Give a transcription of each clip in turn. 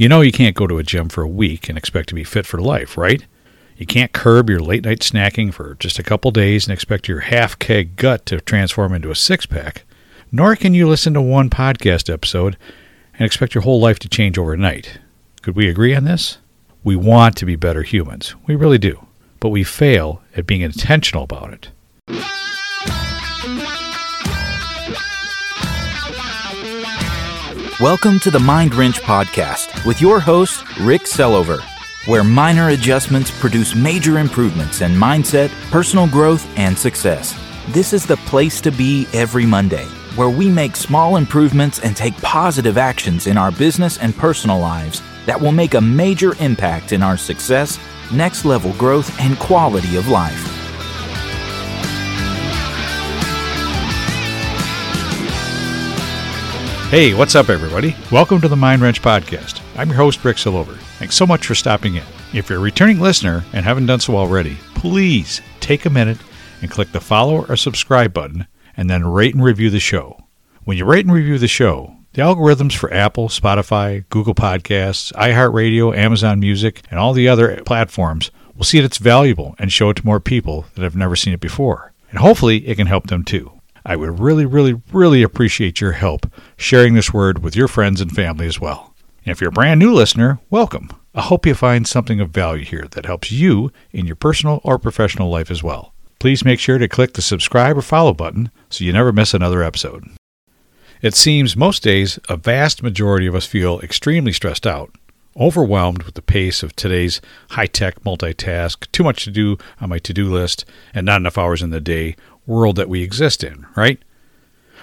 You know you can't go to a gym for a week and expect to be fit for life, right? You can't curb your late night snacking for just a couple days and expect your half keg gut to transform into a six pack. Nor can you listen to one podcast episode and expect your whole life to change overnight. Could we agree on this? We want to be better humans. We really do. But we fail at being intentional about it. Welcome to the Mind Wrench Podcast with your host, Rick Sellover, where minor adjustments produce major improvements in mindset, personal growth, and success. This is the place to be every Monday, where we make small improvements and take positive actions in our business and personal lives that will make a major impact in our success, next level growth, and quality of life. Hey, what's up, everybody? Welcome to the Mind Wrench Podcast. I'm your host, Rick Silver. Thanks so much for stopping in. If you're a returning listener and haven't done so already, please take a minute and click the follow or subscribe button and then rate and review the show. When you rate and review the show, the algorithms for Apple, Spotify, Google Podcasts, iHeartRadio, Amazon Music, and all the other platforms will see that it's valuable and show it to more people that have never seen it before. And hopefully, it can help them too. I would really, really, really appreciate your help sharing this word with your friends and family as well. And if you're a brand new listener, welcome. I hope you find something of value here that helps you in your personal or professional life as well. Please make sure to click the subscribe or follow button so you never miss another episode. It seems most days a vast majority of us feel extremely stressed out, overwhelmed with the pace of today's high tech multitask, too much to do on my to do list, and not enough hours in the day, world that we exist in, right?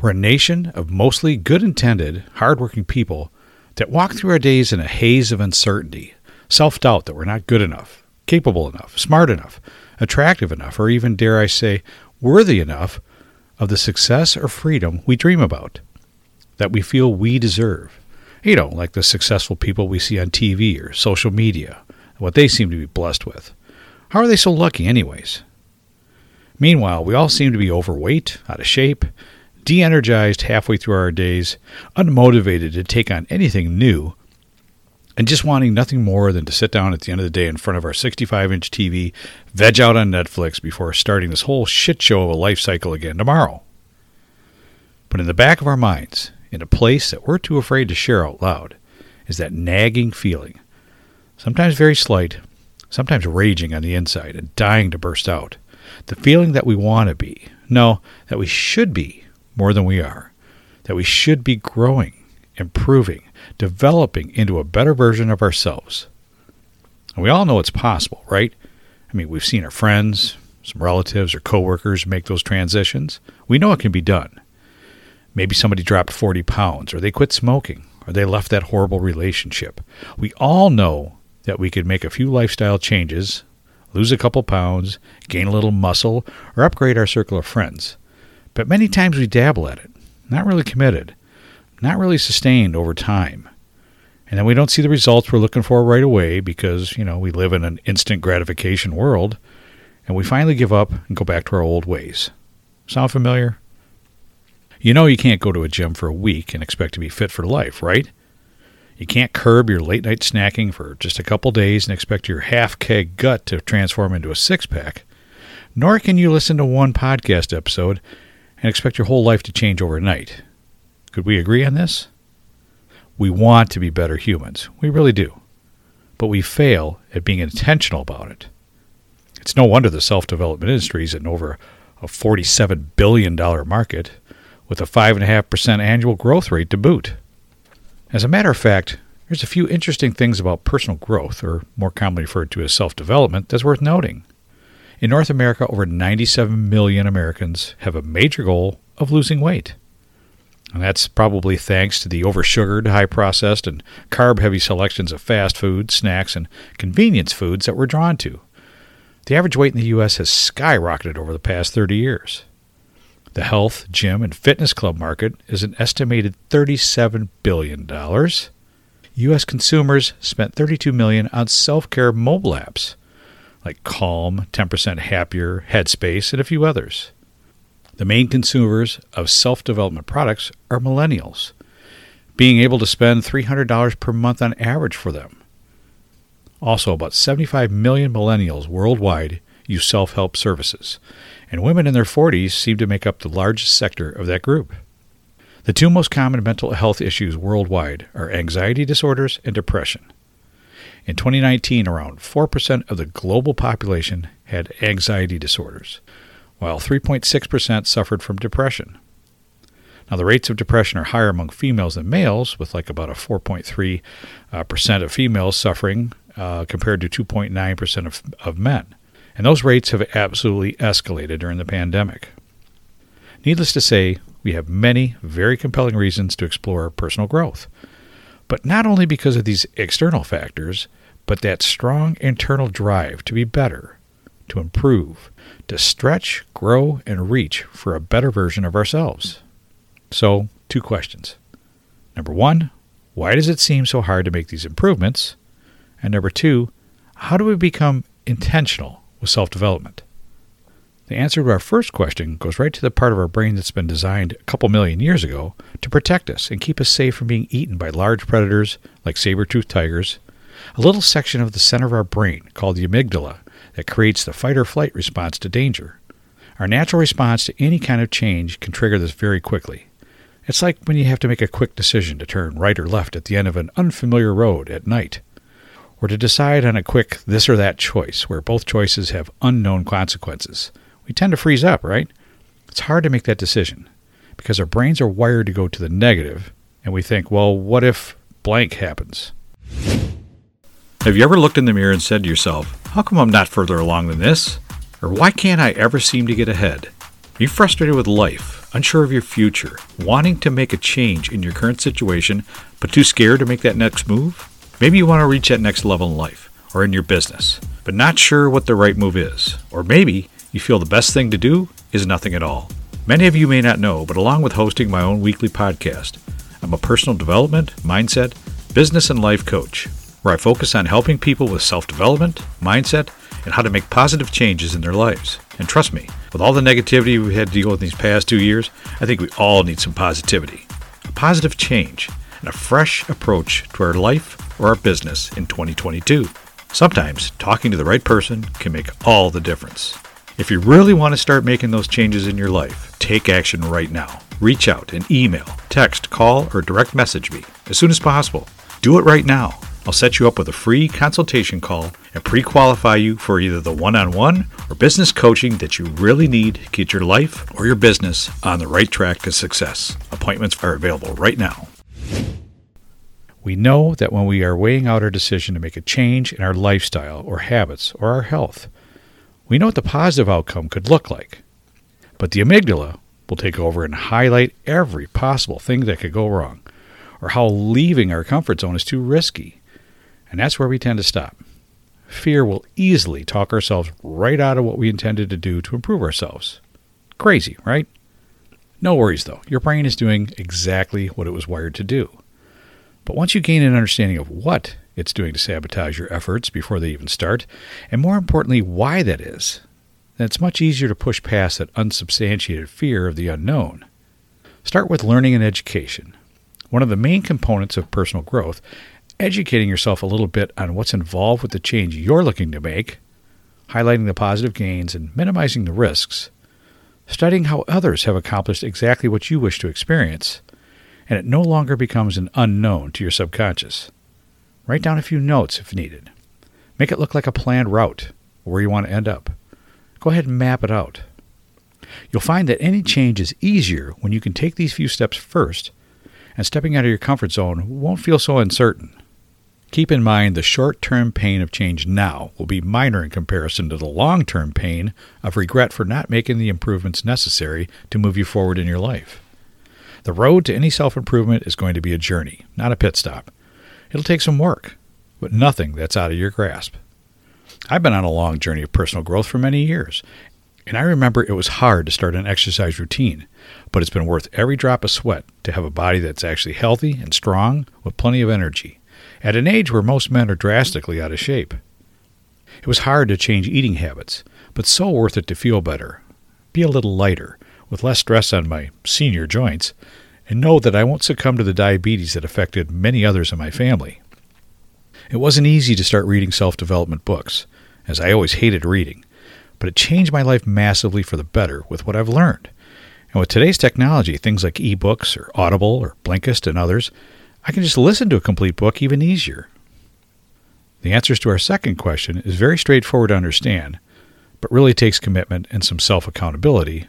We're a nation of mostly good intended, hardworking people that walk through our days in a haze of uncertainty, self doubt that we're not good enough, capable enough, smart enough, attractive enough, or even, dare I say, worthy enough of the success or freedom we dream about, that we feel we deserve. You know, like the successful people we see on TV or social media, what they seem to be blessed with. How are they so lucky, anyways? Meanwhile, we all seem to be overweight, out of shape, de energized halfway through our days, unmotivated to take on anything new, and just wanting nothing more than to sit down at the end of the day in front of our 65 inch TV, veg out on Netflix before starting this whole shit show of a life cycle again tomorrow. But in the back of our minds, in a place that we're too afraid to share out loud, is that nagging feeling, sometimes very slight, sometimes raging on the inside and dying to burst out the feeling that we want to be. No, that we should be more than we are. That we should be growing, improving, developing into a better version of ourselves. And we all know it's possible, right? I mean, we've seen our friends, some relatives or coworkers make those transitions. We know it can be done. Maybe somebody dropped 40 pounds, or they quit smoking, or they left that horrible relationship. We all know that we could make a few lifestyle changes lose a couple pounds, gain a little muscle, or upgrade our circle of friends. But many times we dabble at it, not really committed, not really sustained over time. And then we don't see the results we're looking for right away because, you know, we live in an instant gratification world, and we finally give up and go back to our old ways. Sound familiar? You know you can't go to a gym for a week and expect to be fit for life, right? You can't curb your late night snacking for just a couple days and expect your half keg gut to transform into a six pack. Nor can you listen to one podcast episode and expect your whole life to change overnight. Could we agree on this? We want to be better humans. We really do. But we fail at being intentional about it. It's no wonder the self development industry is in over a $47 billion market with a 5.5% annual growth rate to boot. As a matter of fact, there's a few interesting things about personal growth, or more commonly referred to as self development, that's worth noting. In North America, over 97 million Americans have a major goal of losing weight. And that's probably thanks to the oversugared, high processed, and carb heavy selections of fast food, snacks, and convenience foods that we're drawn to. The average weight in the U.S. has skyrocketed over the past 30 years. The health, gym, and fitness club market is an estimated $37 billion. U.S. consumers spent 32 million on self-care mobile apps like Calm, 10% Happier, Headspace, and a few others. The main consumers of self-development products are millennials. being able to spend $300 per month on average for them. Also, about 75 million millennials worldwide use self help services, and women in their 40s seem to make up the largest sector of that group. The two most common mental health issues worldwide are anxiety disorders and depression. In 2019, around 4% of the global population had anxiety disorders, while 3.6% suffered from depression. Now, the rates of depression are higher among females than males, with like about a 4.3% uh, of females suffering uh, compared to 2.9% of, of men. And those rates have absolutely escalated during the pandemic. Needless to say, we have many very compelling reasons to explore personal growth. But not only because of these external factors, but that strong internal drive to be better, to improve, to stretch, grow, and reach for a better version of ourselves. So, two questions. Number one, why does it seem so hard to make these improvements? And number two, how do we become intentional with self development? The answer to our first question goes right to the part of our brain that's been designed a couple million years ago to protect us and keep us safe from being eaten by large predators like saber toothed tigers. A little section of the center of our brain called the amygdala that creates the fight or flight response to danger. Our natural response to any kind of change can trigger this very quickly. It's like when you have to make a quick decision to turn right or left at the end of an unfamiliar road at night or to decide on a quick this or that choice where both choices have unknown consequences. We tend to freeze up, right? It's hard to make that decision because our brains are wired to go to the negative and we think, well, what if blank happens? Have you ever looked in the mirror and said to yourself, how come I'm not further along than this? Or why can't I ever seem to get ahead? Are you frustrated with life, unsure of your future, wanting to make a change in your current situation, but too scared to make that next move? Maybe you want to reach that next level in life or in your business, but not sure what the right move is. Or maybe you feel the best thing to do is nothing at all. Many of you may not know, but along with hosting my own weekly podcast, I'm a personal development, mindset, business, and life coach, where I focus on helping people with self development, mindset, and how to make positive changes in their lives. And trust me, with all the negativity we've had to deal with these past two years, I think we all need some positivity. A positive change and a fresh approach to our life or our business in 2022. Sometimes talking to the right person can make all the difference. If you really want to start making those changes in your life, take action right now. Reach out and email, text, call, or direct message me as soon as possible. Do it right now. I'll set you up with a free consultation call and pre qualify you for either the one on one or business coaching that you really need to get your life or your business on the right track to success. Appointments are available right now. We know that when we are weighing out our decision to make a change in our lifestyle or habits or our health, we know what the positive outcome could look like. But the amygdala will take over and highlight every possible thing that could go wrong, or how leaving our comfort zone is too risky. And that's where we tend to stop. Fear will easily talk ourselves right out of what we intended to do to improve ourselves. Crazy, right? No worries though, your brain is doing exactly what it was wired to do. But once you gain an understanding of what it's doing to sabotage your efforts before they even start, and more importantly, why that is, then it's much easier to push past that unsubstantiated fear of the unknown. Start with learning and education. One of the main components of personal growth, educating yourself a little bit on what's involved with the change you're looking to make, highlighting the positive gains and minimizing the risks, studying how others have accomplished exactly what you wish to experience, and it no longer becomes an unknown to your subconscious. Write down a few notes if needed. Make it look like a planned route where you want to end up. Go ahead and map it out. You'll find that any change is easier when you can take these few steps first, and stepping out of your comfort zone won't feel so uncertain. Keep in mind the short term pain of change now will be minor in comparison to the long term pain of regret for not making the improvements necessary to move you forward in your life. The road to any self improvement is going to be a journey, not a pit stop. It'll take some work, but nothing that's out of your grasp. I've been on a long journey of personal growth for many years, and I remember it was hard to start an exercise routine, but it's been worth every drop of sweat to have a body that's actually healthy and strong with plenty of energy, at an age where most men are drastically out of shape. It was hard to change eating habits, but so worth it to feel better, be a little lighter, with less stress on my senior joints, and know that I won't succumb to the diabetes that affected many others in my family. It wasn't easy to start reading self development books, as I always hated reading, but it changed my life massively for the better with what I've learned. And with today's technology, things like ebooks or Audible or Blinkist and others, I can just listen to a complete book even easier. The answers to our second question is very straightforward to understand, but really takes commitment and some self accountability.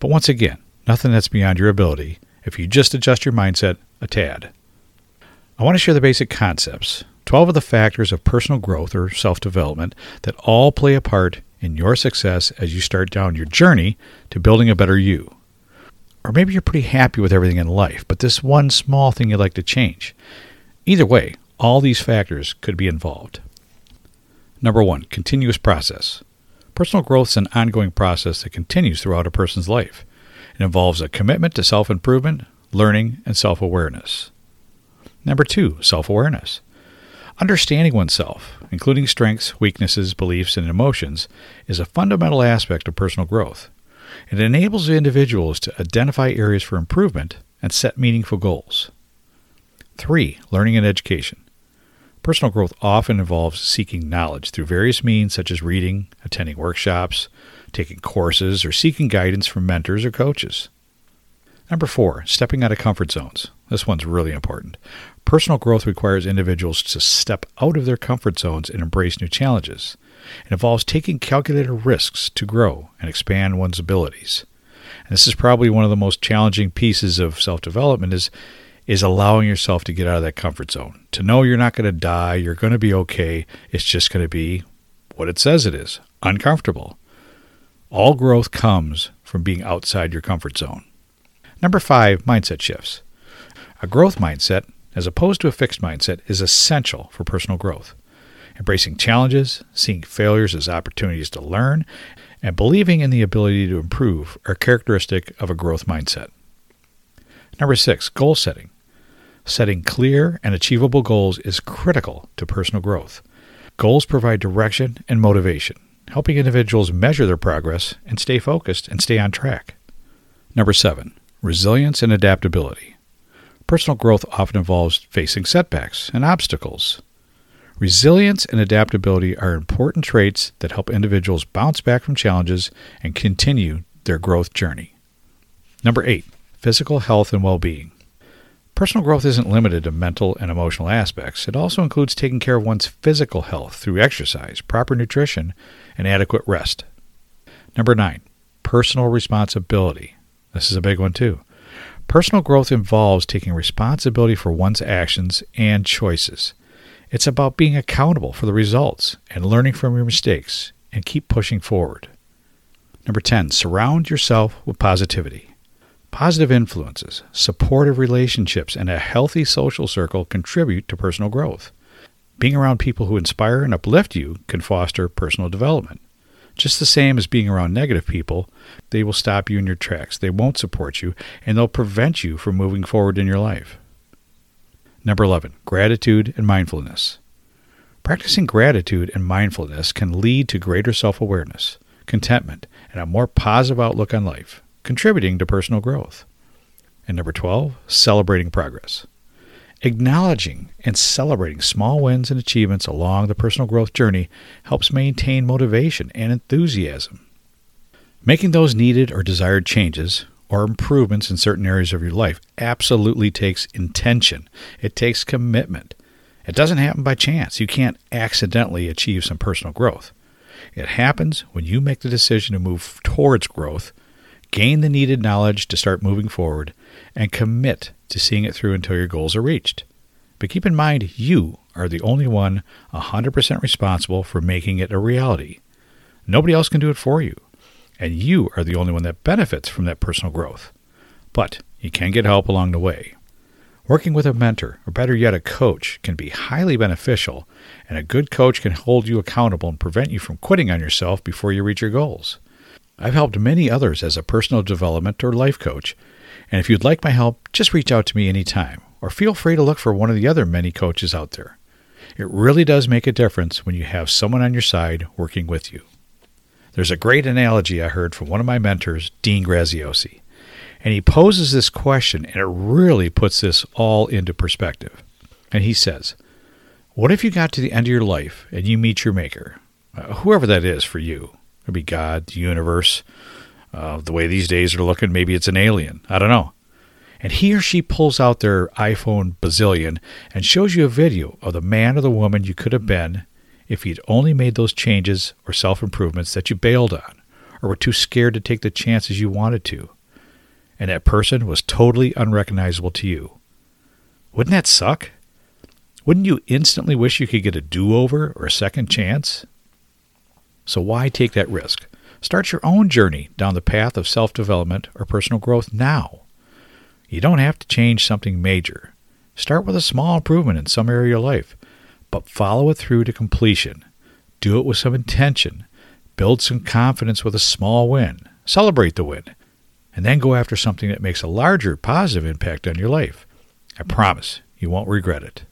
But once again, nothing that's beyond your ability if you just adjust your mindset a tad. I want to share the basic concepts 12 of the factors of personal growth or self development that all play a part in your success as you start down your journey to building a better you. Or maybe you're pretty happy with everything in life, but this one small thing you'd like to change. Either way, all these factors could be involved. Number one, continuous process. Personal growth is an ongoing process that continues throughout a person's life. It involves a commitment to self improvement, learning, and self awareness. Number two, self awareness. Understanding oneself, including strengths, weaknesses, beliefs, and emotions, is a fundamental aspect of personal growth. It enables individuals to identify areas for improvement and set meaningful goals. 3. Learning and education. Personal growth often involves seeking knowledge through various means such as reading, attending workshops, taking courses, or seeking guidance from mentors or coaches. Number four, stepping out of comfort zones. This one's really important. Personal growth requires individuals to step out of their comfort zones and embrace new challenges. It involves taking calculated risks to grow and expand one's abilities. And this is probably one of the most challenging pieces of self-development is is allowing yourself to get out of that comfort zone. To know you're not going to die, you're going to be okay. It's just going to be what it says it is, uncomfortable. All growth comes from being outside your comfort zone. Number 5, mindset shifts. A growth mindset as opposed to a fixed mindset, is essential for personal growth. Embracing challenges, seeing failures as opportunities to learn, and believing in the ability to improve are characteristic of a growth mindset. Number six, goal setting. Setting clear and achievable goals is critical to personal growth. Goals provide direction and motivation, helping individuals measure their progress and stay focused and stay on track. Number seven, resilience and adaptability. Personal growth often involves facing setbacks and obstacles. Resilience and adaptability are important traits that help individuals bounce back from challenges and continue their growth journey. Number eight, physical health and well being. Personal growth isn't limited to mental and emotional aspects. It also includes taking care of one's physical health through exercise, proper nutrition, and adequate rest. Number nine, personal responsibility. This is a big one too. Personal growth involves taking responsibility for one's actions and choices. It's about being accountable for the results and learning from your mistakes and keep pushing forward. Number 10, surround yourself with positivity. Positive influences, supportive relationships, and a healthy social circle contribute to personal growth. Being around people who inspire and uplift you can foster personal development. Just the same as being around negative people, they will stop you in your tracks. They won't support you, and they'll prevent you from moving forward in your life. Number 11, gratitude and mindfulness. Practicing gratitude and mindfulness can lead to greater self awareness, contentment, and a more positive outlook on life, contributing to personal growth. And number 12, celebrating progress. Acknowledging and celebrating small wins and achievements along the personal growth journey helps maintain motivation and enthusiasm. Making those needed or desired changes or improvements in certain areas of your life absolutely takes intention. It takes commitment. It doesn't happen by chance. You can't accidentally achieve some personal growth. It happens when you make the decision to move towards growth, gain the needed knowledge to start moving forward, and commit to seeing it through until your goals are reached. But keep in mind, you are the only one 100% responsible for making it a reality. Nobody else can do it for you, and you are the only one that benefits from that personal growth. But you can get help along the way. Working with a mentor, or better yet, a coach, can be highly beneficial, and a good coach can hold you accountable and prevent you from quitting on yourself before you reach your goals. I've helped many others as a personal development or life coach, and if you'd like my help, just reach out to me anytime, or feel free to look for one of the other many coaches out there. It really does make a difference when you have someone on your side working with you. There's a great analogy I heard from one of my mentors, Dean Graziosi, And he poses this question, and it really puts this all into perspective. And he says, What if you got to the end of your life and you meet your maker, uh, whoever that is for you? Could be God, the universe, uh, the way these days are looking, maybe it's an alien. I don't know. And he or she pulls out their iPhone bazillion and shows you a video of the man or the woman you could have been if you'd only made those changes or self improvements that you bailed on or were too scared to take the chances you wanted to. And that person was totally unrecognizable to you. Wouldn't that suck? Wouldn't you instantly wish you could get a do over or a second chance? So why take that risk? Start your own journey down the path of self development or personal growth now. You don't have to change something major. Start with a small improvement in some area of your life, but follow it through to completion. Do it with some intention. Build some confidence with a small win. Celebrate the win. And then go after something that makes a larger positive impact on your life. I promise you won't regret it.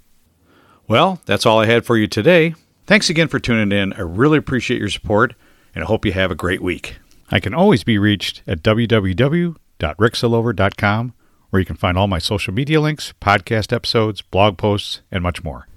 Well, that's all I had for you today. Thanks again for tuning in. I really appreciate your support, and I hope you have a great week. I can always be reached at www.ricksillover.com where you can find all my social media links, podcast episodes, blog posts, and much more.